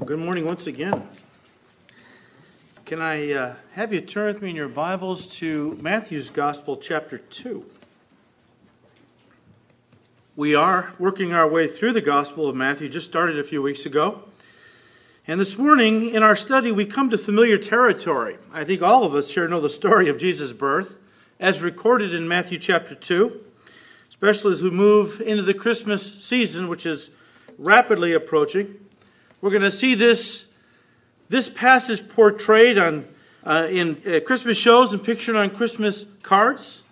Good morning once again. Can I uh, have you turn with me in your Bibles to Matthew's Gospel, chapter 2? We are working our way through the Gospel of Matthew, just started a few weeks ago. And this morning in our study, we come to familiar territory. I think all of us here know the story of Jesus' birth, as recorded in Matthew chapter 2, especially as we move into the Christmas season, which is rapidly approaching. We're going to see this, this passage portrayed on, uh, in uh, Christmas shows and pictured on Christmas cards.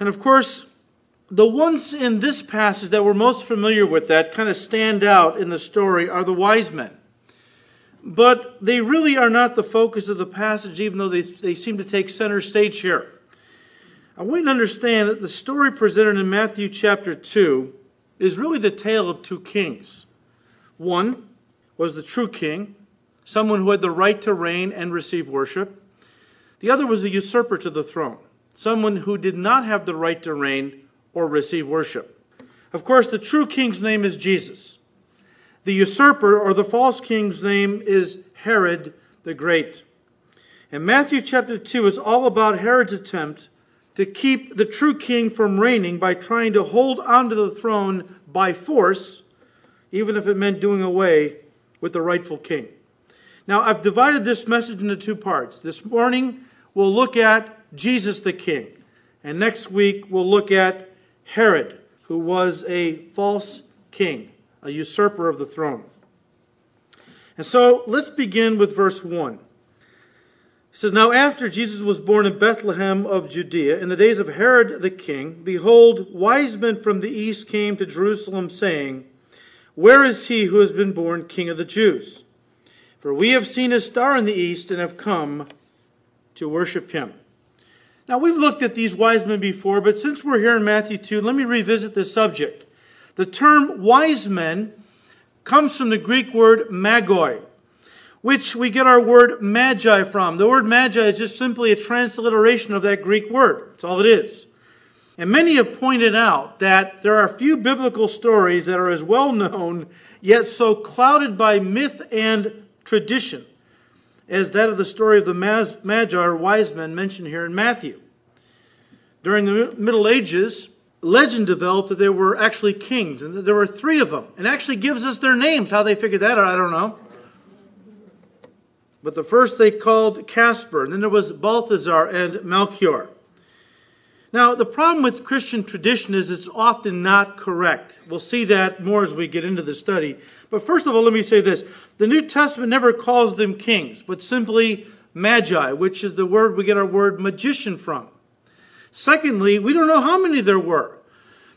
And of course, the ones in this passage that we're most familiar with that kind of stand out in the story are the wise men. But they really are not the focus of the passage, even though they, they seem to take center stage here. I want you to understand that the story presented in Matthew chapter 2 is really the tale of two kings. One was the true king, someone who had the right to reign and receive worship. The other was a usurper to the throne, someone who did not have the right to reign or receive worship. Of course, the true king's name is Jesus. The usurper or the false king's name is Herod the Great. And Matthew chapter 2 is all about Herod's attempt to keep the true king from reigning by trying to hold onto the throne by force even if it meant doing away with the rightful king. Now, I've divided this message into two parts. This morning, we'll look at Jesus the king. And next week, we'll look at Herod, who was a false king, a usurper of the throne. And so let's begin with verse 1. It says, Now after Jesus was born in Bethlehem of Judea, in the days of Herod the king, behold, wise men from the east came to Jerusalem, saying, where is he who has been born King of the Jews? For we have seen his star in the east and have come to worship him. Now, we've looked at these wise men before, but since we're here in Matthew 2, let me revisit this subject. The term wise men comes from the Greek word magoi, which we get our word magi from. The word magi is just simply a transliteration of that Greek word. That's all it is. And many have pointed out that there are few biblical stories that are as well known, yet so clouded by myth and tradition, as that of the story of the Magi or wise men mentioned here in Matthew. During the Middle Ages, legend developed that there were actually kings, and that there were three of them, and actually gives us their names. How they figured that out, I don't know. But the first they called Caspar, and then there was Balthazar and Melchior. Now, the problem with Christian tradition is it's often not correct. We'll see that more as we get into the study. But first of all, let me say this the New Testament never calls them kings, but simply magi, which is the word we get our word magician from. Secondly, we don't know how many there were.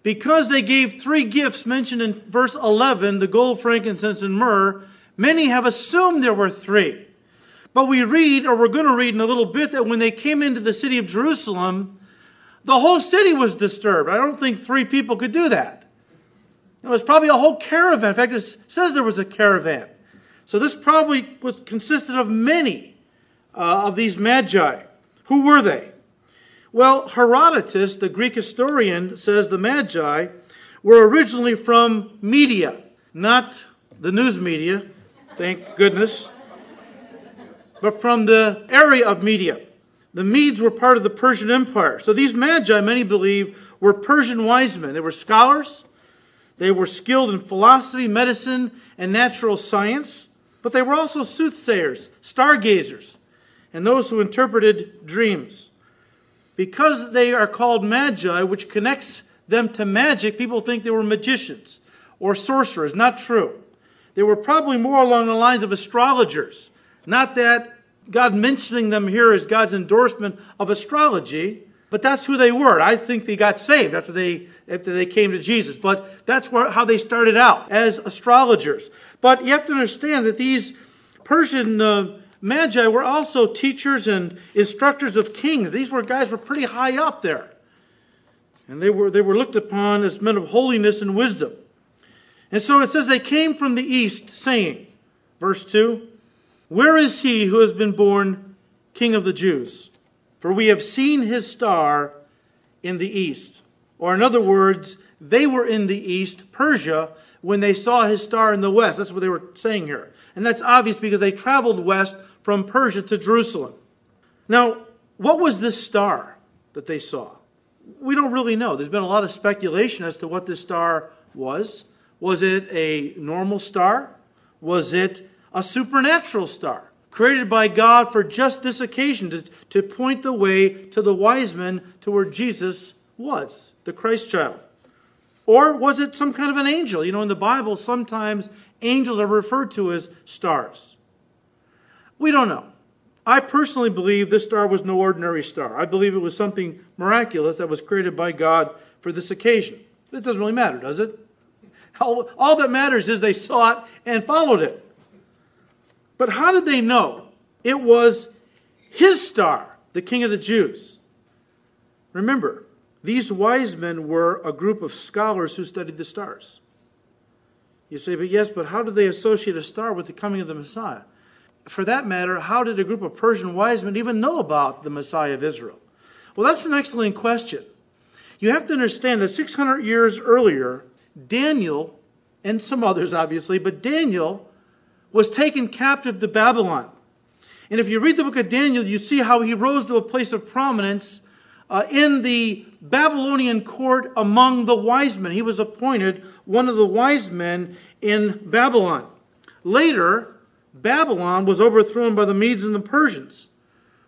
Because they gave three gifts mentioned in verse 11 the gold, frankincense, and myrrh many have assumed there were three. But we read, or we're going to read in a little bit, that when they came into the city of Jerusalem, the whole city was disturbed. I don't think three people could do that. It was probably a whole caravan. In fact, it says there was a caravan. So this probably was consisted of many uh, of these magi. Who were they? Well, Herodotus, the Greek historian, says the magi were originally from Media, not the news media, thank goodness, but from the area of Media. The Medes were part of the Persian Empire. So these magi, many believe, were Persian wise men. They were scholars, they were skilled in philosophy, medicine, and natural science, but they were also soothsayers, stargazers, and those who interpreted dreams. Because they are called magi, which connects them to magic, people think they were magicians or sorcerers. Not true. They were probably more along the lines of astrologers. Not that God mentioning them here as God's endorsement of astrology, but that's who they were. I think they got saved after they after they came to Jesus, but that's where, how they started out as astrologers. But you have to understand that these Persian uh, magi were also teachers and instructors of kings. These were guys were pretty high up there, and they were they were looked upon as men of holiness and wisdom. And so it says they came from the east, saying, verse two. Where is he who has been born King of the Jews? For we have seen his star in the east. Or, in other words, they were in the east, Persia, when they saw his star in the west. That's what they were saying here. And that's obvious because they traveled west from Persia to Jerusalem. Now, what was this star that they saw? We don't really know. There's been a lot of speculation as to what this star was. Was it a normal star? Was it a supernatural star created by God for just this occasion to, to point the way to the wise men to where Jesus was, the Christ child? Or was it some kind of an angel? You know, in the Bible, sometimes angels are referred to as stars. We don't know. I personally believe this star was no ordinary star. I believe it was something miraculous that was created by God for this occasion. It doesn't really matter, does it? All, all that matters is they saw it and followed it. But how did they know? It was his star, the king of the Jews. Remember, these wise men were a group of scholars who studied the stars. You say, but yes, but how did they associate a star with the coming of the Messiah? For that matter, how did a group of Persian wise men even know about the Messiah of Israel? Well, that's an excellent question. You have to understand that 600 years earlier, Daniel, and some others obviously, but Daniel was taken captive to Babylon. And if you read the book of Daniel, you see how he rose to a place of prominence uh, in the Babylonian court among the wise men. He was appointed one of the wise men in Babylon. Later, Babylon was overthrown by the Medes and the Persians,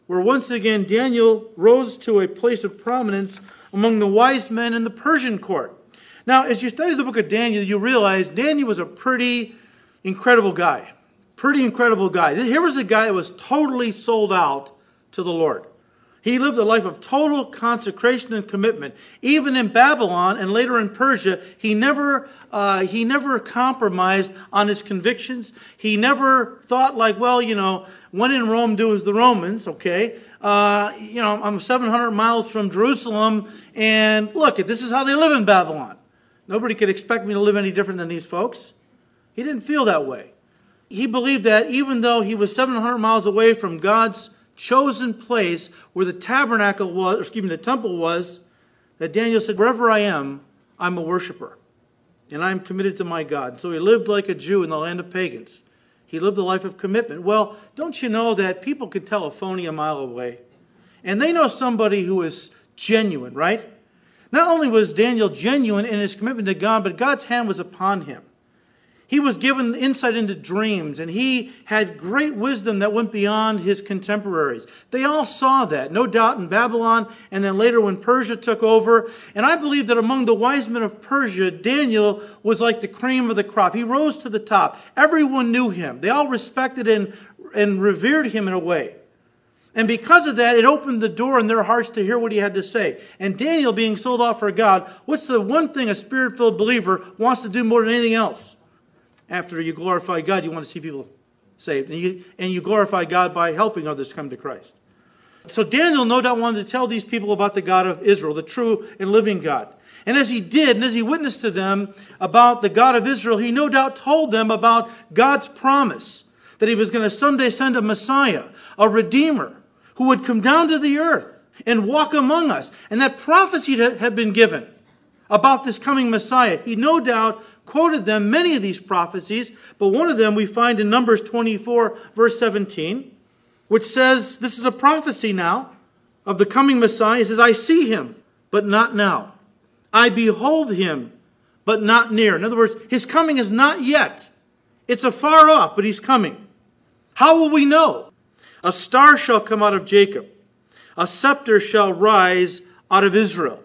where once again Daniel rose to a place of prominence among the wise men in the Persian court. Now, as you study the book of Daniel, you realize Daniel was a pretty incredible guy. Pretty incredible guy. Here was a guy that was totally sold out to the Lord. He lived a life of total consecration and commitment. Even in Babylon and later in Persia, he never, uh, he never compromised on his convictions. He never thought like, well, you know, when in Rome, do as the Romans, okay? Uh, you know, I'm 700 miles from Jerusalem, and look, this is how they live in Babylon. Nobody could expect me to live any different than these folks. He didn't feel that way. He believed that even though he was 700 miles away from God's chosen place where the tabernacle was, excuse me, the temple was, that Daniel said, Wherever I am, I'm a worshiper. And I'm committed to my God. So he lived like a Jew in the land of pagans. He lived a life of commitment. Well, don't you know that people can tell a phony a mile away? And they know somebody who is genuine, right? Not only was Daniel genuine in his commitment to God, but God's hand was upon him. He was given insight into dreams, and he had great wisdom that went beyond his contemporaries. They all saw that, no doubt, in Babylon, and then later when Persia took over. And I believe that among the wise men of Persia, Daniel was like the cream of the crop. He rose to the top. Everyone knew him, they all respected and, and revered him in a way. And because of that, it opened the door in their hearts to hear what he had to say. And Daniel, being sold off for God, what's the one thing a spirit filled believer wants to do more than anything else? After you glorify God, you want to see people saved. And you, and you glorify God by helping others come to Christ. So Daniel no doubt wanted to tell these people about the God of Israel, the true and living God. And as he did, and as he witnessed to them about the God of Israel, he no doubt told them about God's promise that he was going to someday send a Messiah, a Redeemer, who would come down to the earth and walk among us. And that prophecy had been given about this coming Messiah. He no doubt quoted them, many of these prophecies, but one of them we find in Numbers 24, verse 17, which says, This is a prophecy now of the coming Messiah. He says, I see him, but not now. I behold him, but not near. In other words, his coming is not yet. It's afar off, but he's coming. How will we know? A star shall come out of Jacob, a scepter shall rise out of Israel.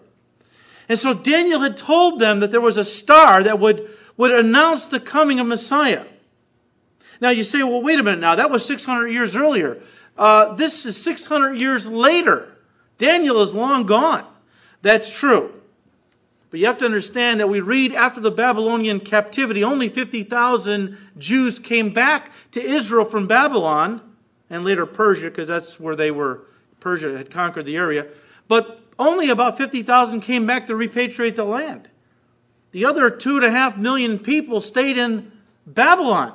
And so Daniel had told them that there was a star that would, would announce the coming of Messiah. Now you say, well, wait a minute now, that was 600 years earlier. Uh, this is 600 years later. Daniel is long gone. That's true. But you have to understand that we read after the Babylonian captivity, only 50,000 Jews came back to Israel from Babylon and later Persia, because that's where they were. Persia had conquered the area. But only about 50,000 came back to repatriate the land. The other two and a half million people stayed in Babylon,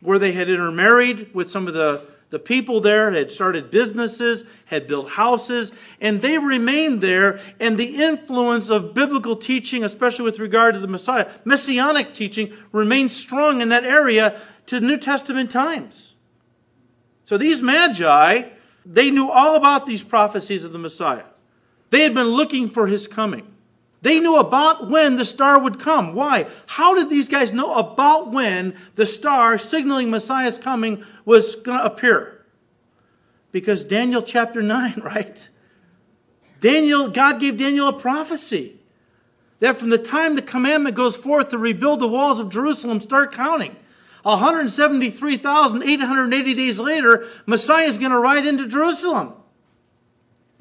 where they had intermarried with some of the, The people there had started businesses, had built houses, and they remained there. And the influence of biblical teaching, especially with regard to the Messiah, messianic teaching, remained strong in that area to New Testament times. So these magi, they knew all about these prophecies of the Messiah. They had been looking for his coming. They knew about when the star would come. Why? How did these guys know about when the star signaling Messiah's coming was going to appear? Because Daniel chapter 9, right? Daniel, God gave Daniel a prophecy that from the time the commandment goes forth to rebuild the walls of Jerusalem, start counting. 173,880 days later, Messiah is going to ride into Jerusalem.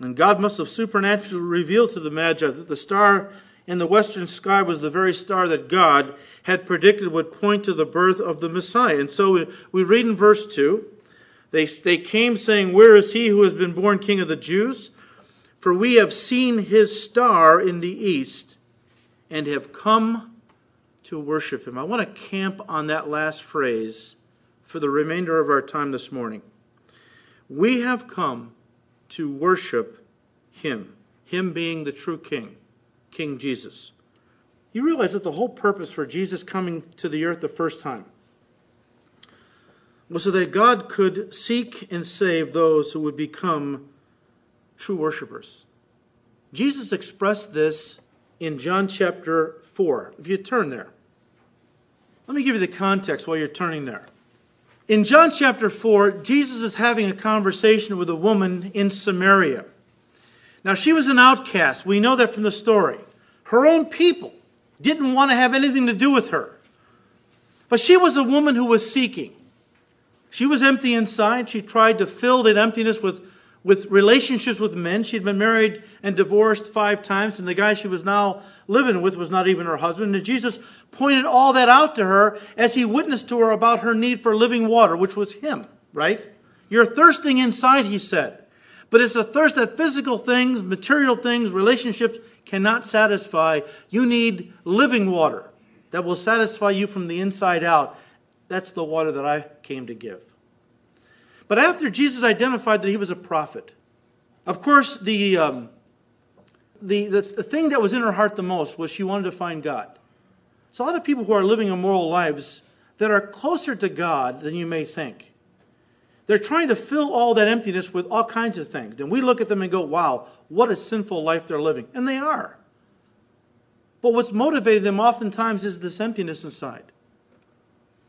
And God must have supernaturally revealed to the Magi that the star in the western sky was the very star that God had predicted would point to the birth of the Messiah. And so we, read in verse 2 they, they came saying, Where is he who has been born king of the Jews? For we have seen his star in the east and have come to worship him. I want to camp on that last phrase for the remainder of our time this morning. We have come to worship him, him being the true king, King Jesus. You realize that the whole purpose for Jesus coming to the earth the first time was so that God could seek and save those who would become true worshipers. Jesus expressed this in John chapter 4. If you turn there, let me give you the context while you're turning there. In John chapter 4, Jesus is having a conversation with a woman in Samaria. Now, she was an outcast. We know that from the story. Her own people didn't want to have anything to do with her. But she was a woman who was seeking. She was empty inside. She tried to fill that emptiness with, with relationships with men. She'd been married and divorced five times, and the guy she was now living with was not even her husband. And Jesus pointed all that out to her as he witnessed to her about her need for living water, which was him, right? You're thirsting inside, he said. But it's a thirst that physical things, material things, relationships cannot satisfy. You need living water that will satisfy you from the inside out. That's the water that I came to give. But after Jesus identified that he was a prophet, of course, the, um, the, the, the thing that was in her heart the most was she wanted to find God. So a lot of people who are living immoral lives that are closer to God than you may think. They're trying to fill all that emptiness with all kinds of things. And we look at them and go, wow, what a sinful life they're living. And they are. But what's motivated them oftentimes is this emptiness inside.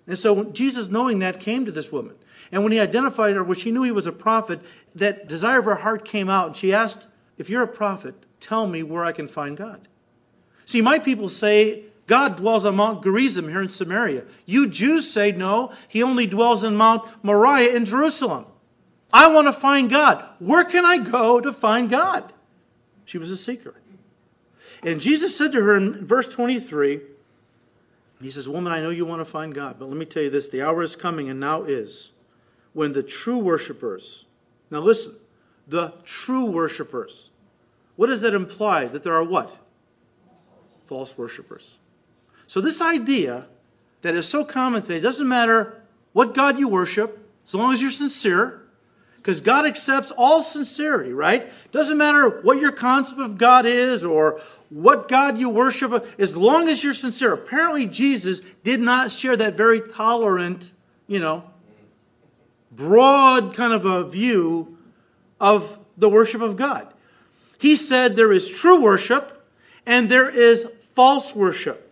And so Jesus, knowing that, came to this woman. And when he identified her, when she knew he was a prophet, that desire of her heart came out. And she asked, If you're a prophet, tell me where I can find God. See, my people say God dwells on Mount Gerizim here in Samaria. You Jews say no, he only dwells in Mount Moriah in Jerusalem. I want to find God. Where can I go to find God? She was a seeker. And Jesus said to her in verse 23, He says, Woman, I know you want to find God, but let me tell you this the hour is coming, and now is, when the true worshipers, now listen, the true worshipers, what does that imply? That there are what? False worshipers. So, this idea that is so common today doesn't matter what God you worship, as long as you're sincere, because God accepts all sincerity, right? Doesn't matter what your concept of God is or what God you worship, as long as you're sincere. Apparently, Jesus did not share that very tolerant, you know, broad kind of a view of the worship of God. He said there is true worship and there is false worship.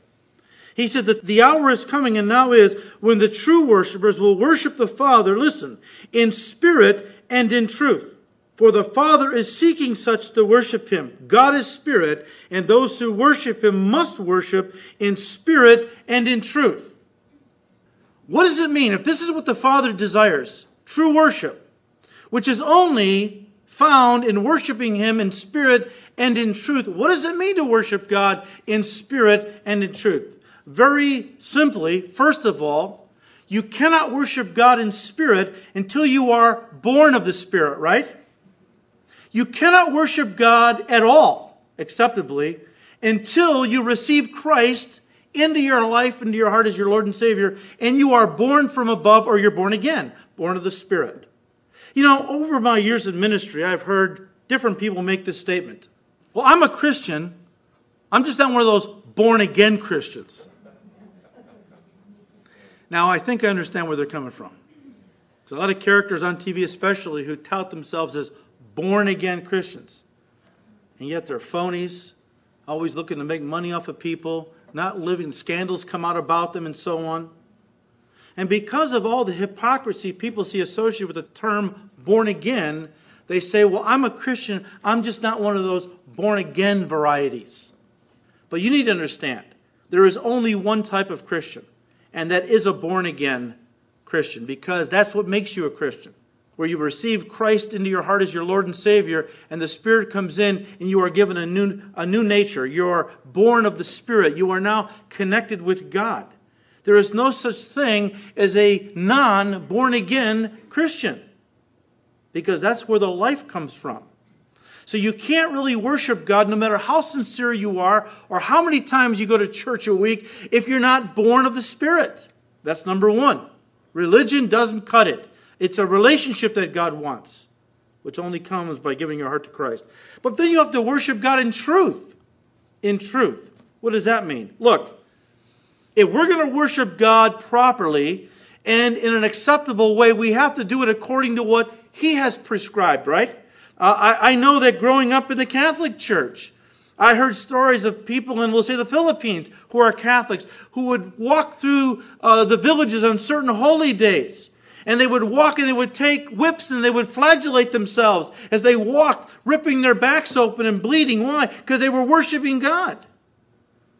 He said that the hour is coming and now is when the true worshipers will worship the Father, listen, in spirit and in truth. For the Father is seeking such to worship him. God is spirit, and those who worship him must worship in spirit and in truth. What does it mean? If this is what the Father desires, true worship, which is only found in worshiping him in spirit and in truth, what does it mean to worship God in spirit and in truth? Very simply, first of all, you cannot worship God in spirit until you are born of the Spirit, right? You cannot worship God at all, acceptably, until you receive Christ into your life, into your heart as your Lord and Savior, and you are born from above or you're born again, born of the Spirit. You know, over my years in ministry, I've heard different people make this statement. Well, I'm a Christian. I'm just not one of those born again Christians. Now, I think I understand where they're coming from. There's a lot of characters on TV, especially, who tout themselves as born again Christians. And yet they're phonies, always looking to make money off of people, not living, scandals come out about them, and so on. And because of all the hypocrisy people see associated with the term born again, they say, Well, I'm a Christian. I'm just not one of those born again varieties. But you need to understand there is only one type of Christian, and that is a born again Christian, because that's what makes you a Christian. Where you receive Christ into your heart as your Lord and Savior, and the Spirit comes in, and you are given a new, a new nature. You are born of the Spirit. You are now connected with God. There is no such thing as a non born again Christian because that's where the life comes from. So you can't really worship God no matter how sincere you are or how many times you go to church a week if you're not born of the Spirit. That's number one. Religion doesn't cut it, it's a relationship that God wants, which only comes by giving your heart to Christ. But then you have to worship God in truth. In truth. What does that mean? Look, if we're going to worship God properly and in an acceptable way, we have to do it according to what He has prescribed, right? Uh, I, I know that growing up in the Catholic Church, I heard stories of people in, we'll say, the Philippines who are Catholics who would walk through uh, the villages on certain holy days. And they would walk and they would take whips and they would flagellate themselves as they walked, ripping their backs open and bleeding. Why? Because they were worshiping God.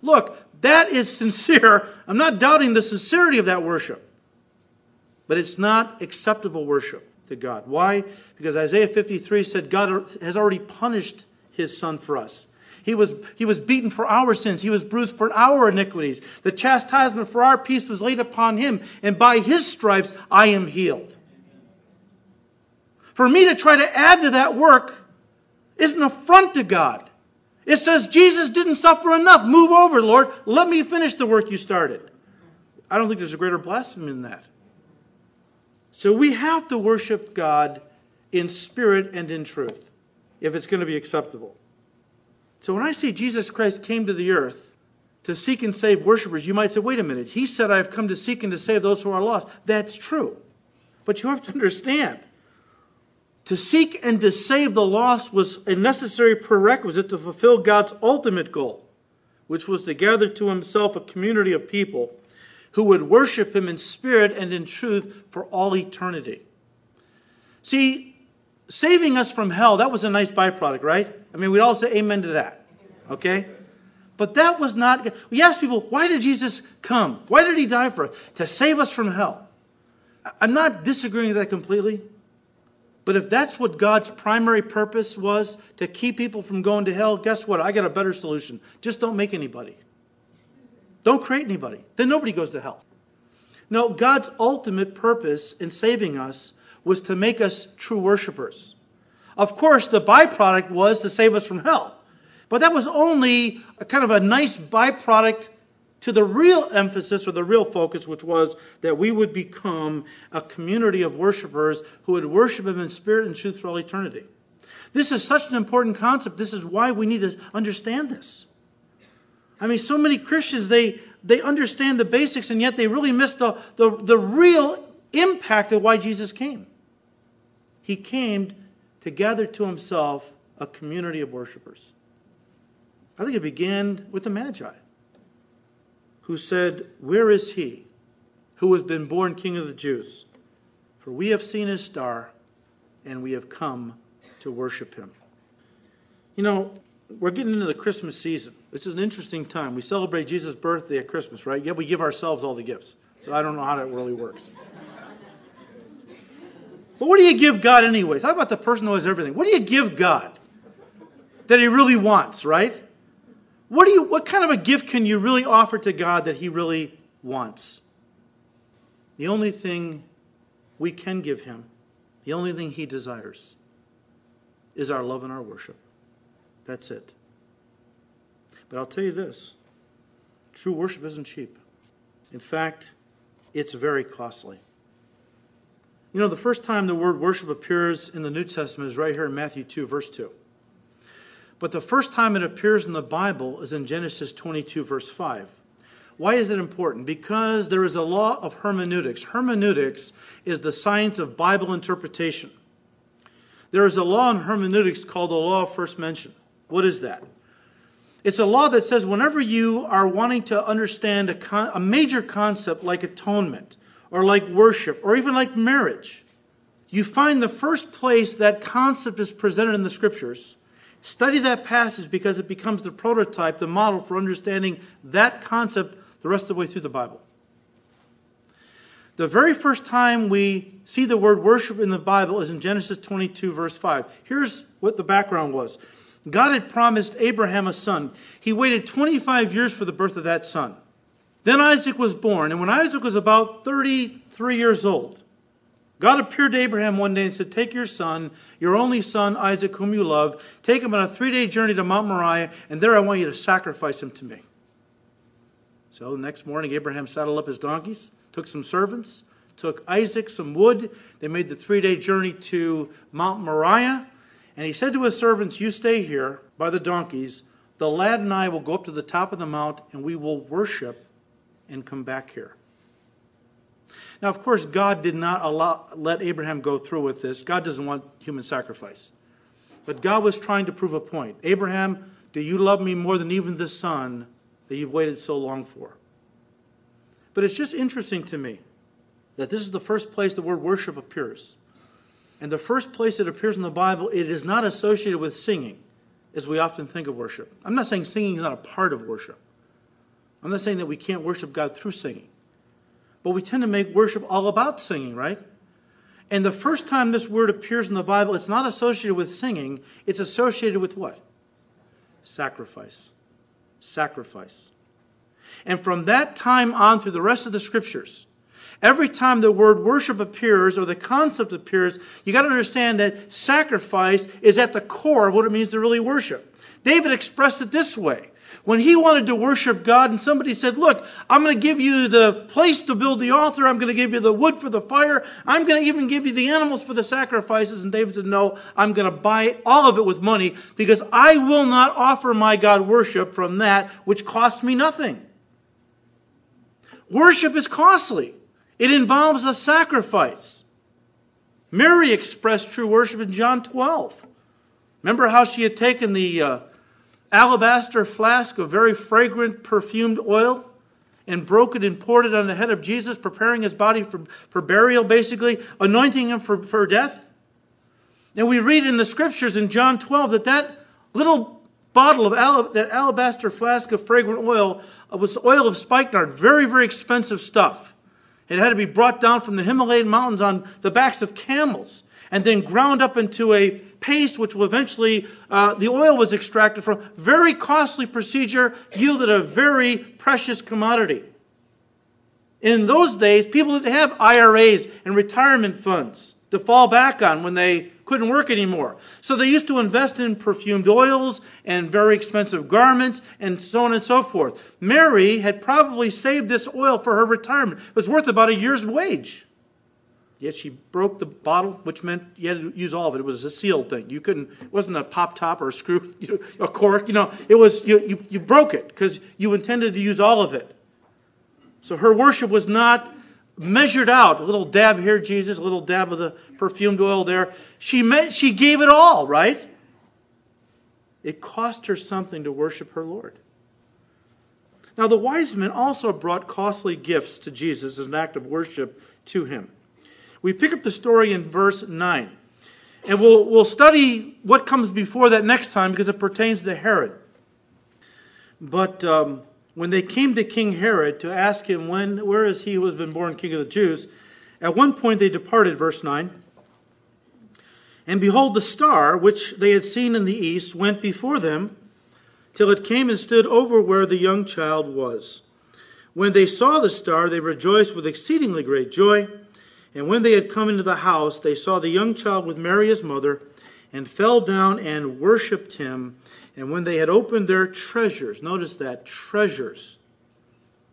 Look, that is sincere. I'm not doubting the sincerity of that worship. But it's not acceptable worship to God. Why? Because Isaiah 53 said God has already punished his son for us. He was, he was beaten for our sins. He was bruised for our iniquities. The chastisement for our peace was laid upon him, and by his stripes I am healed. For me to try to add to that work is an affront to God. It says Jesus didn't suffer enough. Move over, Lord. Let me finish the work you started. I don't think there's a greater blasphemy than that. So we have to worship God in spirit and in truth if it's going to be acceptable. So when I say Jesus Christ came to the earth to seek and save worshipers, you might say, wait a minute. He said, I have come to seek and to save those who are lost. That's true. But you have to understand to seek and to save the lost was a necessary prerequisite to fulfill God's ultimate goal, which was to gather to himself a community of people who would worship him in spirit and in truth for all eternity. See, saving us from hell, that was a nice byproduct, right? I mean, we'd all say amen to that, okay? But that was not. We ask people, why did Jesus come? Why did he die for us? To save us from hell. I'm not disagreeing with that completely. But if that's what God's primary purpose was to keep people from going to hell, guess what? I got a better solution. Just don't make anybody. Don't create anybody. Then nobody goes to hell. No, God's ultimate purpose in saving us was to make us true worshipers. Of course, the byproduct was to save us from hell. But that was only a kind of a nice byproduct to the real emphasis or the real focus, which was that we would become a community of worshipers who would worship Him in spirit and truth for all eternity. This is such an important concept. This is why we need to understand this. I mean, so many Christians, they, they understand the basics, and yet they really miss the, the, the real impact of why Jesus came. He came to gather to himself a community of worshipers. I think it began with the Magi who said, Where is he who has been born King of the Jews? For we have seen his star, and we have come to worship him. You know, we're getting into the Christmas season. This is an interesting time. We celebrate Jesus' birthday at Christmas, right? Yet we give ourselves all the gifts. So I don't know how that really works. But what do you give God anyway? Talk about the person who has everything. What do you give God that he really wants, right? What, do you, what kind of a gift can you really offer to God that He really wants? The only thing we can give Him, the only thing He desires, is our love and our worship. That's it. But I'll tell you this true worship isn't cheap. In fact, it's very costly. You know, the first time the word worship appears in the New Testament is right here in Matthew 2, verse 2. But the first time it appears in the Bible is in Genesis 22, verse 5. Why is it important? Because there is a law of hermeneutics. Hermeneutics is the science of Bible interpretation. There is a law in hermeneutics called the law of first mention. What is that? It's a law that says whenever you are wanting to understand a, con- a major concept like atonement, or like worship, or even like marriage, you find the first place that concept is presented in the scriptures. Study that passage because it becomes the prototype, the model for understanding that concept the rest of the way through the Bible. The very first time we see the word worship in the Bible is in Genesis 22, verse 5. Here's what the background was God had promised Abraham a son. He waited 25 years for the birth of that son. Then Isaac was born, and when Isaac was about 33 years old, God appeared to Abraham one day and said, Take your son, your only son, Isaac, whom you love, take him on a three day journey to Mount Moriah, and there I want you to sacrifice him to me. So the next morning, Abraham saddled up his donkeys, took some servants, took Isaac some wood. They made the three day journey to Mount Moriah. And he said to his servants, You stay here by the donkeys. The lad and I will go up to the top of the mount and we will worship and come back here. Now, of course, God did not allow, let Abraham go through with this. God doesn't want human sacrifice. But God was trying to prove a point. Abraham, do you love me more than even the son that you've waited so long for? But it's just interesting to me that this is the first place the word worship appears. And the first place it appears in the Bible, it is not associated with singing, as we often think of worship. I'm not saying singing is not a part of worship. I'm not saying that we can't worship God through singing. But we tend to make worship all about singing, right? And the first time this word appears in the Bible, it's not associated with singing, it's associated with what? Sacrifice. Sacrifice. And from that time on through the rest of the scriptures, every time the word worship appears or the concept appears, you got to understand that sacrifice is at the core of what it means to really worship. David expressed it this way when he wanted to worship God and somebody said, Look, I'm going to give you the place to build the altar. I'm going to give you the wood for the fire. I'm going to even give you the animals for the sacrifices. And David said, No, I'm going to buy all of it with money because I will not offer my God worship from that which costs me nothing. Worship is costly, it involves a sacrifice. Mary expressed true worship in John 12. Remember how she had taken the. Uh, alabaster flask of very fragrant perfumed oil and broke it and poured it on the head of Jesus, preparing his body for, for burial, basically, anointing him for, for death. And we read in the scriptures in John 12 that that little bottle of alab- that alabaster flask of fragrant oil uh, was oil of spikenard, very, very expensive stuff. It had to be brought down from the Himalayan mountains on the backs of camels and then ground up into a paste, which will eventually, uh, the oil was extracted from. Very costly procedure, yielded a very precious commodity. In those days, people didn't have IRAs and retirement funds to fall back on when they couldn't work anymore. So they used to invest in perfumed oils and very expensive garments and so on and so forth. Mary had probably saved this oil for her retirement. It was worth about a year's wage. Yet she broke the bottle, which meant you had to use all of it. It was a sealed thing. You couldn't. It wasn't a pop top or a screw, you know, a cork. You know, it was you. You, you broke it because you intended to use all of it. So her worship was not measured out. A little dab here, Jesus. A little dab of the perfumed oil there. She met, She gave it all. Right. It cost her something to worship her Lord. Now the wise men also brought costly gifts to Jesus as an act of worship to him. We pick up the story in verse 9. And we'll, we'll study what comes before that next time because it pertains to Herod. But um, when they came to King Herod to ask him, when, Where is he who has been born king of the Jews? At one point they departed, verse 9. And behold, the star, which they had seen in the east, went before them till it came and stood over where the young child was. When they saw the star, they rejoiced with exceedingly great joy. And when they had come into the house, they saw the young child with Mary his mother, and fell down and worshipped him. And when they had opened their treasures, notice that, treasures,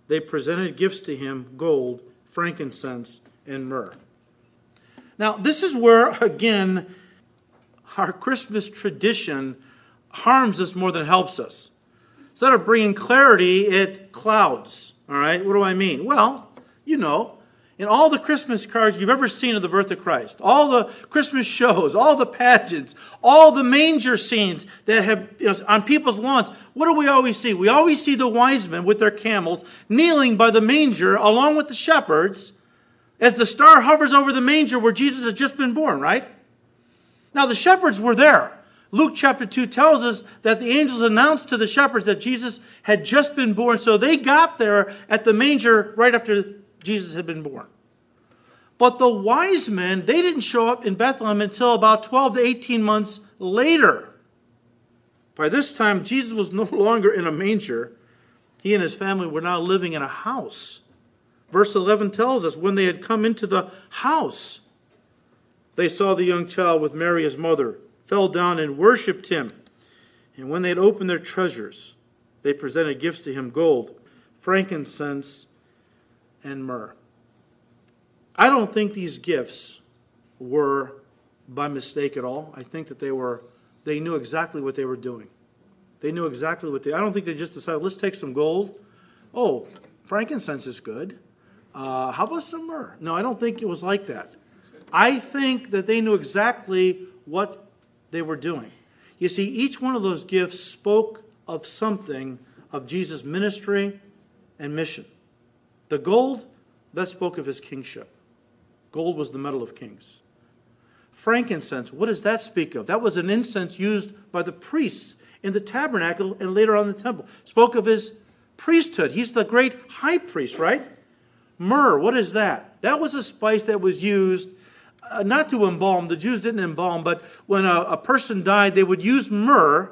they presented gifts to him gold, frankincense, and myrrh. Now, this is where, again, our Christmas tradition harms us more than helps us. Instead of bringing clarity, it clouds. All right? What do I mean? Well, you know, in all the Christmas cards you've ever seen of the birth of Christ, all the Christmas shows, all the pageants, all the manger scenes that have you know, on people's lawns, what do we always see? We always see the wise men with their camels kneeling by the manger along with the shepherds as the star hovers over the manger where Jesus has just been born, right? Now the shepherds were there. Luke chapter 2 tells us that the angels announced to the shepherds that Jesus had just been born, so they got there at the manger right after Jesus had been born. But the wise men, they didn't show up in Bethlehem until about 12 to 18 months later. By this time, Jesus was no longer in a manger. He and his family were now living in a house. Verse 11 tells us when they had come into the house, they saw the young child with Mary, his mother, fell down and worshipped him. And when they had opened their treasures, they presented gifts to him gold, frankincense, and myrrh. I don't think these gifts were by mistake at all. I think that they were they knew exactly what they were doing. They knew exactly what they I don't think they just decided, let's take some gold. Oh, frankincense is good. Uh, how about some myrrh? No, I don't think it was like that. I think that they knew exactly what they were doing. You see, each one of those gifts spoke of something of Jesus' ministry and mission. The gold, that spoke of his kingship. Gold was the metal of kings. Frankincense, what does that speak of? That was an incense used by the priests in the tabernacle and later on the temple. Spoke of his priesthood. He's the great high priest, right? Myrrh, what is that? That was a spice that was used uh, not to embalm. The Jews didn't embalm, but when a, a person died, they would use myrrh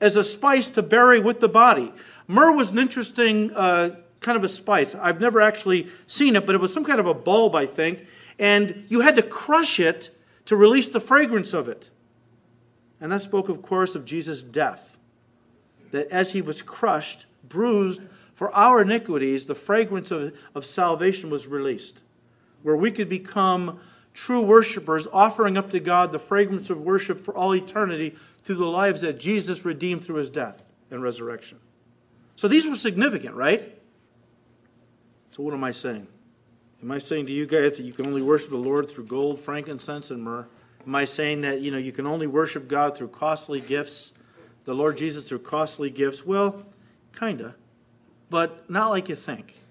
as a spice to bury with the body. Myrrh was an interesting uh, kind of a spice. I've never actually seen it, but it was some kind of a bulb, I think. And you had to crush it to release the fragrance of it. And that spoke, of course, of Jesus' death. That as he was crushed, bruised for our iniquities, the fragrance of, of salvation was released, where we could become true worshipers, offering up to God the fragrance of worship for all eternity through the lives that Jesus redeemed through his death and resurrection. So these were significant, right? So, what am I saying? Am I saying to you guys that you can only worship the Lord through gold, frankincense, and myrrh? Am I saying that you know you can only worship God through costly gifts, the Lord Jesus through costly gifts? Well, kinda, but not like you think.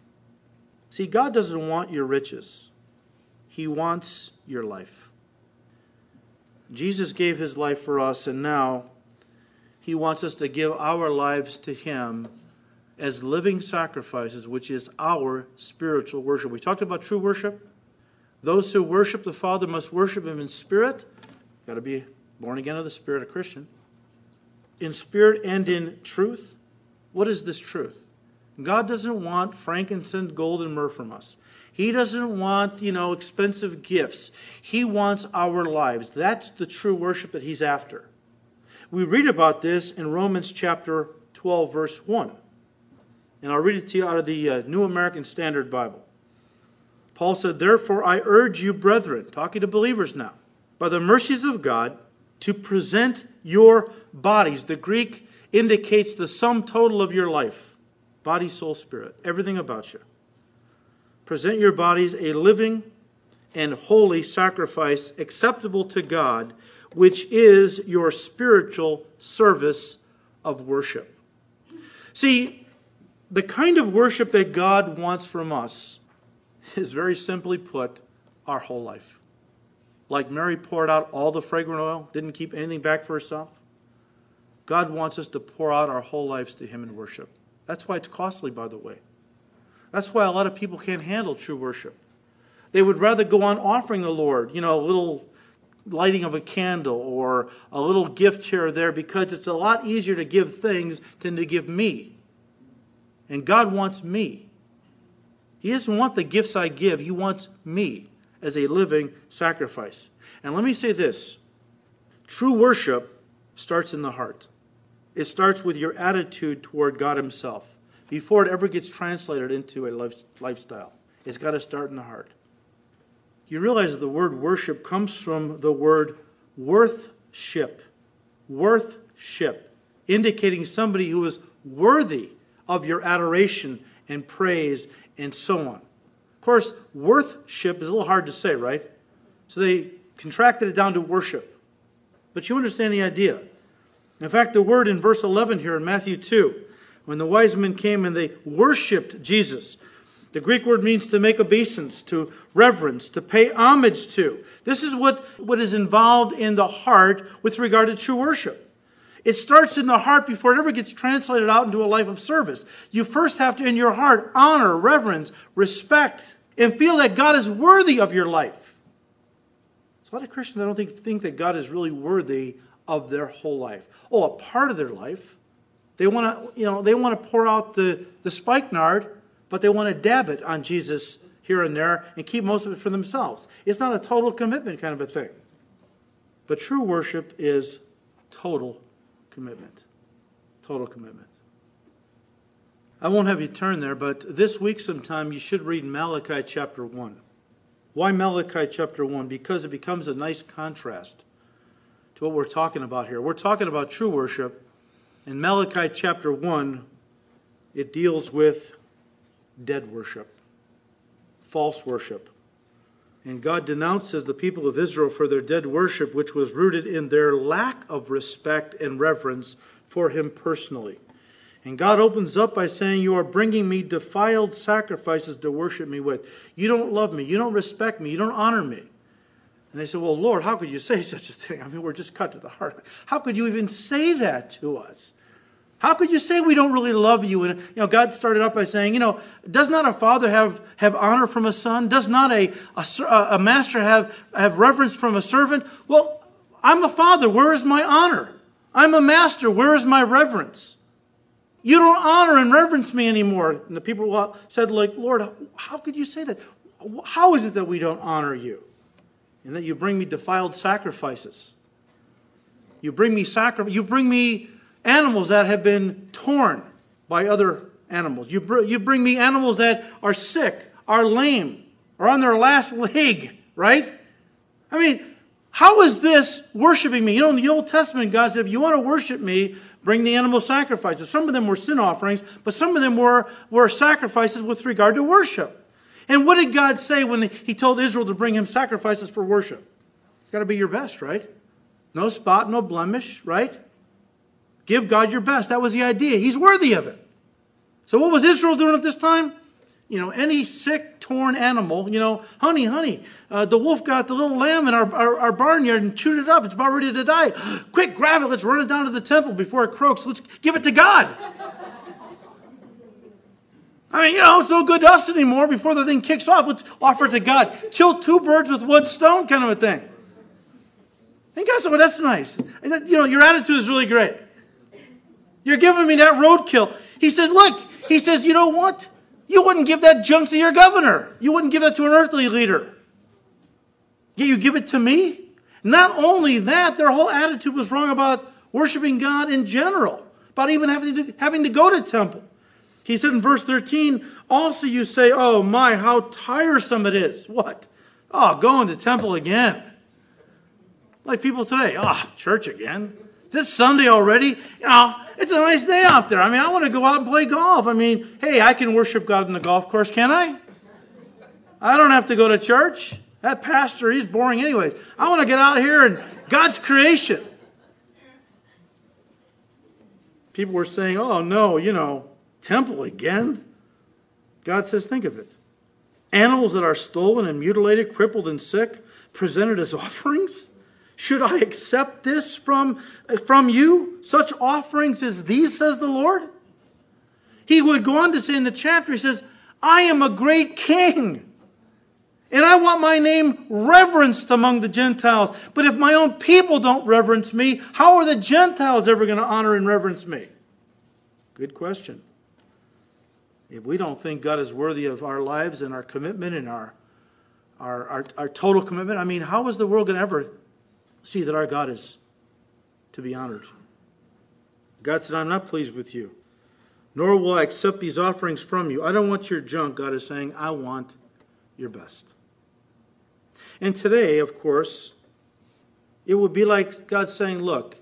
See, God doesn't want your riches. He wants your life. Jesus gave his life for us, and now he wants us to give our lives to him as living sacrifices, which is our spiritual worship. We talked about true worship. Those who worship the Father must worship Him in spirit. Got to be born again of the Spirit, a Christian. In spirit and in truth. What is this truth? God doesn't want frankincense, gold, and myrrh from us. He doesn't want, you know, expensive gifts. He wants our lives. That's the true worship that He's after. We read about this in Romans chapter 12, verse 1. And I'll read it to you out of the uh, New American Standard Bible. Paul said, Therefore I urge you, brethren, talking to believers now, by the mercies of God, to present your bodies. The Greek indicates the sum total of your life body, soul, spirit, everything about you. Present your bodies a living and holy sacrifice acceptable to God, which is your spiritual service of worship. See, the kind of worship that God wants from us is very simply put our whole life. Like Mary poured out all the fragrant oil, didn't keep anything back for herself. God wants us to pour out our whole lives to Him in worship. That's why it's costly, by the way. That's why a lot of people can't handle true worship. They would rather go on offering the Lord, you know, a little lighting of a candle or a little gift here or there because it's a lot easier to give things than to give me. And God wants me. He doesn't want the gifts I give, He wants me as a living sacrifice. And let me say this true worship starts in the heart, it starts with your attitude toward God Himself before it ever gets translated into a lifestyle. It's got to start in the heart. you realize that the word worship comes from the word worthship. Worthship, indicating somebody who is worthy of your adoration and praise and so on. Of course, worthship is a little hard to say, right? So they contracted it down to worship. But you understand the idea. In fact, the word in verse 11 here in Matthew 2, when the wise men came and they worshiped Jesus, the Greek word means to make obeisance, to reverence, to pay homage to. This is what, what is involved in the heart with regard to true worship. It starts in the heart before it ever gets translated out into a life of service. You first have to, in your heart, honor, reverence, respect, and feel that God is worthy of your life. There's a lot of Christians I don't think, think that God is really worthy of their whole life. Oh, a part of their life. They want to, you know, they want to pour out the, the spikenard but they want to dab it on Jesus here and there and keep most of it for themselves. It's not a total commitment kind of a thing. But true worship is total commitment. Total commitment. I won't have you turn there, but this week sometime you should read Malachi chapter 1. Why Malachi chapter 1? Because it becomes a nice contrast to what we're talking about here. We're talking about true worship. In Malachi chapter 1, it deals with dead worship, false worship. And God denounces the people of Israel for their dead worship, which was rooted in their lack of respect and reverence for Him personally. And God opens up by saying, You are bringing me defiled sacrifices to worship me with. You don't love me. You don't respect me. You don't honor me. And they said, Well, Lord, how could you say such a thing? I mean, we're just cut to the heart. How could you even say that to us? How could you say we don't really love you? And you know, God started out by saying, you know, does not a father have, have honor from a son? Does not a, a, a master have, have reverence from a servant? Well, I'm a father. Where is my honor? I'm a master. Where is my reverence? You don't honor and reverence me anymore. And the people said, like, Lord, how could you say that? How is it that we don't honor you? And that you bring me defiled sacrifices. You bring me sacrifice. you bring me animals that have been torn by other animals. You, br- you bring me animals that are sick, are lame, are on their last leg, right? I mean, how is this worshiping me? You know, in the Old Testament, God said, if you want to worship me, bring the animal sacrifices. Some of them were sin offerings, but some of them were, were sacrifices with regard to worship. And what did God say when He told Israel to bring Him sacrifices for worship? It's got to be your best, right? No spot, no blemish, right? Give God your best. That was the idea. He's worthy of it. So, what was Israel doing at this time? You know, any sick, torn animal, you know, honey, honey, uh, the wolf got the little lamb in our, our, our, barnyard and chewed it up. It's about ready to die. Quick, grab it. Let's run it down to the temple before it croaks. Let's give it to God. I mean, you know, it's no good to us anymore. Before the thing kicks off, let's offer it to God. Kill two birds with one stone, kind of a thing. And God said, well, that's nice. And that, you know, your attitude is really great. You're giving me that roadkill. He said, Look, he says, You know what? You wouldn't give that junk to your governor. You wouldn't give that to an earthly leader. Yet you give it to me? Not only that, their whole attitude was wrong about worshiping God in general, about even having to, having to go to temple. He said in verse 13, also you say, Oh my, how tiresome it is. What? Oh, going to temple again. Like people today, oh, church again. Is it Sunday already? You know, it's a nice day out there. I mean, I want to go out and play golf. I mean, hey, I can worship God in the golf course, can I? I don't have to go to church. That pastor, he's boring anyways. I want to get out here and God's creation. People were saying, oh no, you know, temple again. God says, think of it. Animals that are stolen and mutilated, crippled and sick, presented as offerings? Should I accept this from, from you? Such offerings as these, says the Lord? He would go on to say in the chapter, he says, I am a great king. And I want my name reverenced among the Gentiles. But if my own people don't reverence me, how are the Gentiles ever going to honor and reverence me? Good question. If we don't think God is worthy of our lives and our commitment and our, our, our, our total commitment, I mean, how is the world going to ever see that our God is to be honored. God said, I'm not pleased with you, nor will I accept these offerings from you. I don't want your junk, God is saying. I want your best. And today, of course, it would be like God saying, Look,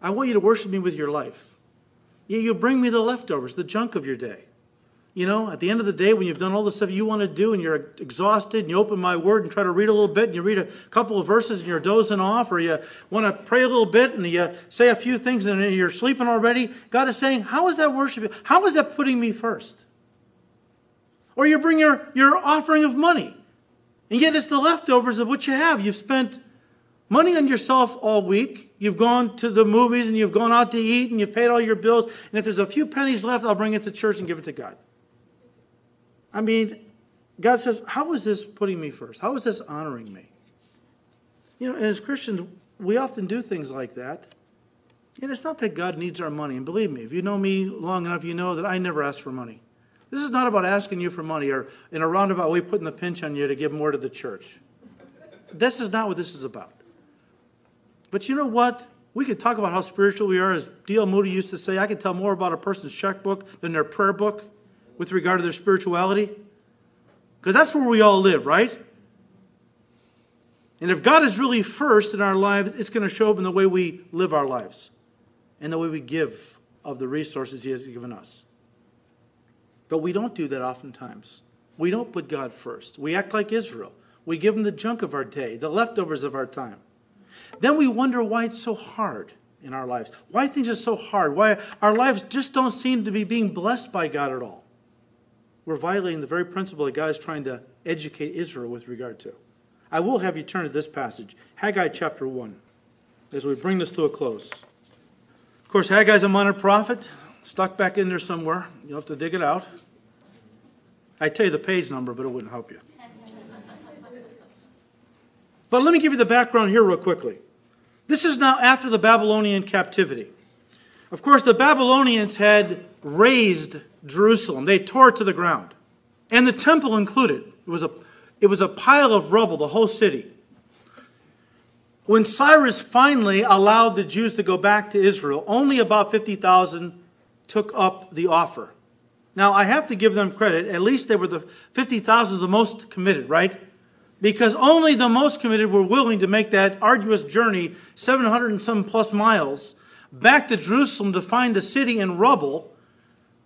I want you to worship me with your life. Yeah, You bring me the leftovers, the junk of your day. You know, at the end of the day, when you've done all the stuff you want to do and you're exhausted and you open my word and try to read a little bit and you read a couple of verses and you're dozing off or you want to pray a little bit and you say a few things and you're sleeping already, God is saying, How is that worship? How is that putting me first? Or you bring your, your offering of money and yet it's the leftovers of what you have. You've spent money on yourself all week. You've gone to the movies and you've gone out to eat and you've paid all your bills. And if there's a few pennies left, I'll bring it to church and give it to God. I mean, God says, How is this putting me first? How is this honoring me? You know, and as Christians, we often do things like that. And it's not that God needs our money. And believe me, if you know me long enough, you know that I never ask for money. This is not about asking you for money or in a roundabout way putting the pinch on you to give more to the church. This is not what this is about. But you know what? We could talk about how spiritual we are, as D.L. Moody used to say. I could tell more about a person's checkbook than their prayer book with regard to their spirituality? Because that's where we all live, right? And if God is really first in our lives, it's going to show up in the way we live our lives and the way we give of the resources He has given us. But we don't do that oftentimes. We don't put God first. We act like Israel. We give Him the junk of our day, the leftovers of our time. Then we wonder why it's so hard in our lives, why things are so hard, why our lives just don't seem to be being blessed by God at all we're violating the very principle that God is trying to educate Israel with regard to. I will have you turn to this passage, Haggai chapter 1, as we bring this to a close. Of course, Haggai's a minor prophet, stuck back in there somewhere. You'll have to dig it out. I tell you the page number, but it wouldn't help you. But let me give you the background here, real quickly. This is now after the Babylonian captivity. Of course, the Babylonians had razed Jerusalem. They tore it to the ground. And the temple included. It was a, it was a pile of rubble, the whole city. When Cyrus finally allowed the Jews to go back to Israel, only about 50,000 took up the offer. Now, I have to give them credit. At least they were the 50,000 the most committed, right? Because only the most committed were willing to make that arduous journey, 700 and some plus miles, back to Jerusalem to find a city in rubble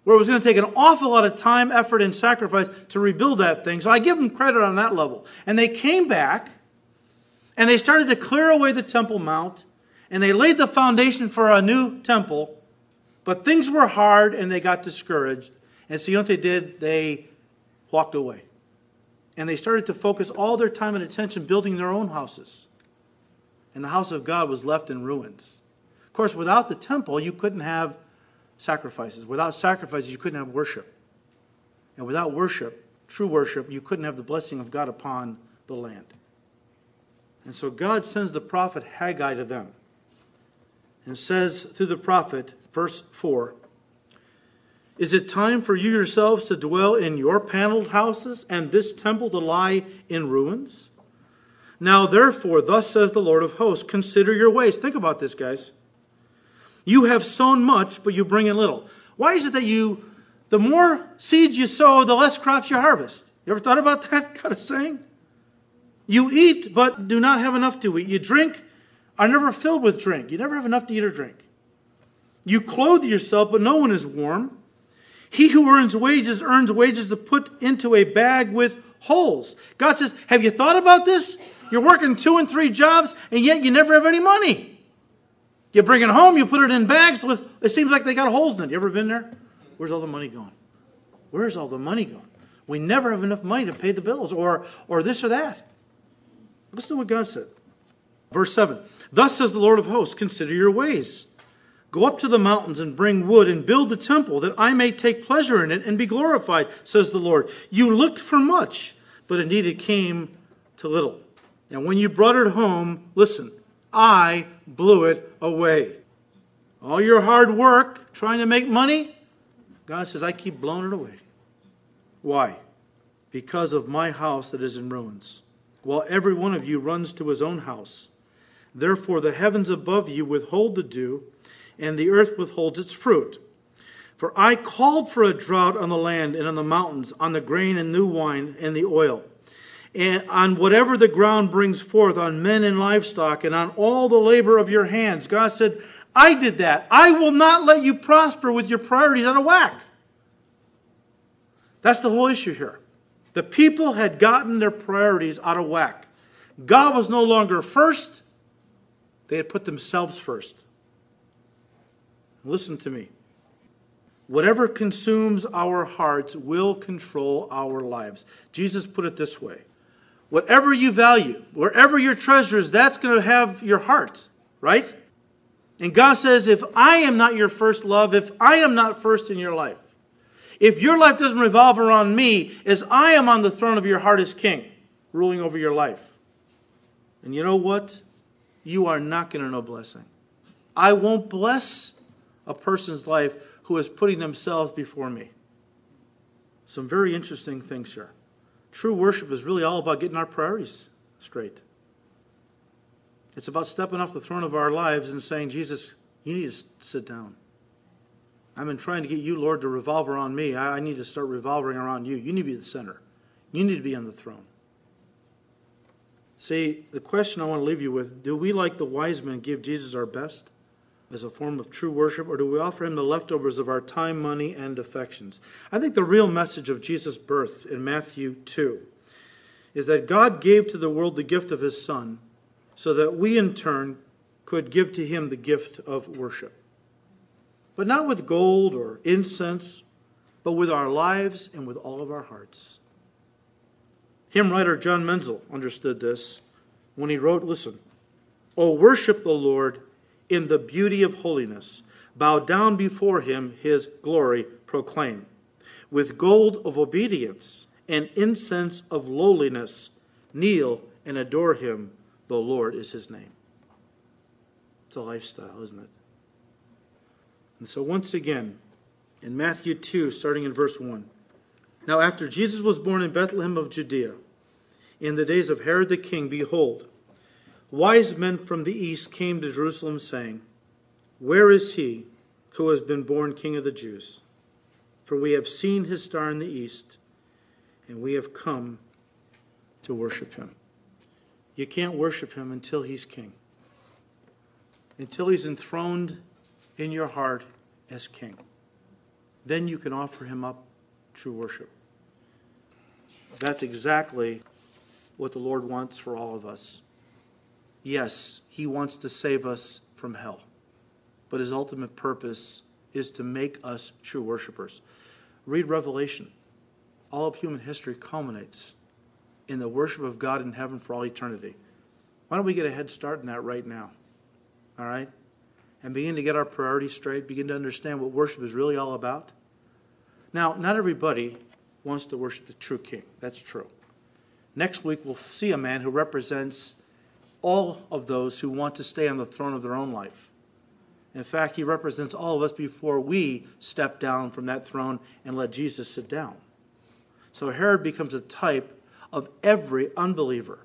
where it was going to take an awful lot of time, effort, and sacrifice to rebuild that thing. So I give them credit on that level. And they came back and they started to clear away the Temple Mount and they laid the foundation for a new temple. But things were hard and they got discouraged. And so you know what they did? They walked away. And they started to focus all their time and attention building their own houses. And the house of God was left in ruins. Of course, without the temple, you couldn't have sacrifices. Without sacrifices, you couldn't have worship. And without worship, true worship, you couldn't have the blessing of God upon the land. And so God sends the prophet Haggai to them and says through the prophet, verse 4 Is it time for you yourselves to dwell in your paneled houses and this temple to lie in ruins? Now, therefore, thus says the Lord of hosts, consider your ways. Think about this, guys. You have sown much, but you bring in little. Why is it that you, the more seeds you sow, the less crops you harvest? You ever thought about that kind of saying? You eat, but do not have enough to eat. You drink, are never filled with drink. You never have enough to eat or drink. You clothe yourself, but no one is warm. He who earns wages earns wages to put into a bag with holes. God says, Have you thought about this? You're working two and three jobs, and yet you never have any money. You bring it home, you put it in bags with, it seems like they got holes in it. You ever been there? Where's all the money going? Where's all the money going? We never have enough money to pay the bills or, or this or that. Listen to what God said. Verse 7 Thus says the Lord of hosts, consider your ways. Go up to the mountains and bring wood and build the temple, that I may take pleasure in it and be glorified, says the Lord. You looked for much, but indeed it came to little. And when you brought it home, listen, I blew it away. All your hard work trying to make money, God says, I keep blowing it away. Why? Because of my house that is in ruins, while every one of you runs to his own house. Therefore, the heavens above you withhold the dew, and the earth withholds its fruit. For I called for a drought on the land and on the mountains, on the grain and new wine and the oil on whatever the ground brings forth, on men and livestock, and on all the labor of your hands. God said, I did that. I will not let you prosper with your priorities out of whack. That's the whole issue here. The people had gotten their priorities out of whack. God was no longer first, they had put themselves first. Listen to me. Whatever consumes our hearts will control our lives. Jesus put it this way Whatever you value, wherever your treasure is, that's going to have your heart, right? And God says, if I am not your first love, if I am not first in your life, if your life doesn't revolve around me, as I am on the throne of your heart as king, ruling over your life, and you know what? You are not going to know blessing. I won't bless a person's life who is putting themselves before me. Some very interesting things here. True worship is really all about getting our priorities straight. It's about stepping off the throne of our lives and saying, Jesus, you need to sit down. I've been trying to get you, Lord, to revolve around me. I need to start revolving around you. You need to be the center. You need to be on the throne. See, the question I want to leave you with do we, like the wise men, give Jesus our best as a form of true worship, or do we offer him the leftovers of our time, money, and affections? I think the real message of Jesus' birth in Matthew 2 is that God gave to the world the gift of his Son so that we in turn could give to him the gift of worship. But not with gold or incense, but with our lives and with all of our hearts. Hymn writer John Monsell understood this when he wrote, Listen, O worship the Lord in the beauty of holiness. Bow down before him, his glory proclaim. With gold of obedience and incense of lowliness, kneel and adore him the Lord is his name. It's a lifestyle, isn't it? And so, once again, in Matthew 2, starting in verse 1. Now, after Jesus was born in Bethlehem of Judea, in the days of Herod the king, behold, wise men from the east came to Jerusalem, saying, Where is he who has been born king of the Jews? For we have seen his star in the east, and we have come to worship him. You can't worship him until he's king, until he's enthroned in your heart as king. Then you can offer him up true worship. That's exactly what the Lord wants for all of us. Yes, he wants to save us from hell, but his ultimate purpose is to make us true worshipers. Read Revelation. All of human history culminates in the worship of God in heaven for all eternity. Why don't we get a head start in that right now? All right? And begin to get our priorities straight, begin to understand what worship is really all about. Now, not everybody wants to worship the true king. That's true. Next week, we'll see a man who represents all of those who want to stay on the throne of their own life. In fact, he represents all of us before we step down from that throne and let Jesus sit down. So Herod becomes a type of every unbeliever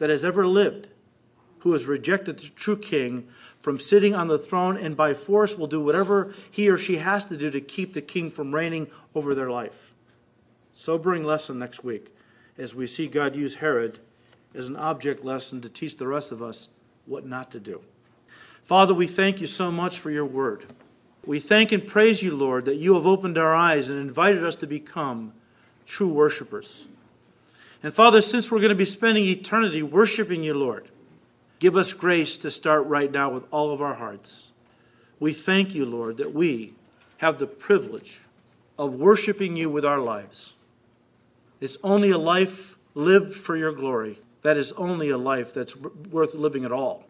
that has ever lived who has rejected the true king from sitting on the throne and by force will do whatever he or she has to do to keep the king from reigning over their life. Sobering lesson next week as we see God use Herod as an object lesson to teach the rest of us what not to do. Father, we thank you so much for your word. We thank and praise you, Lord, that you have opened our eyes and invited us to become true worshipers. And Father, since we're going to be spending eternity worshiping you, Lord, give us grace to start right now with all of our hearts. We thank you, Lord, that we have the privilege of worshiping you with our lives. It's only a life lived for your glory. That is only a life that's worth living at all.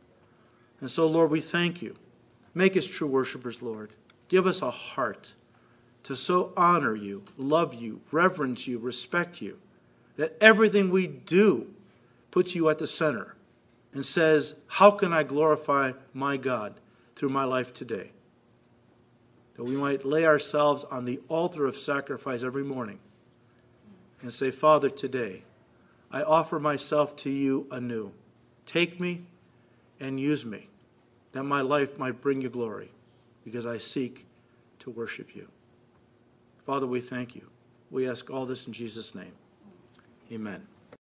And so, Lord, we thank you. Make us true worshipers, Lord. Give us a heart to so honor you, love you, reverence you, respect you that everything we do puts you at the center and says, How can I glorify my God through my life today? That we might lay ourselves on the altar of sacrifice every morning and say, Father, today I offer myself to you anew. Take me and use me, that my life might bring you glory, because I seek to worship you. Father, we thank you. We ask all this in Jesus' name. Amen.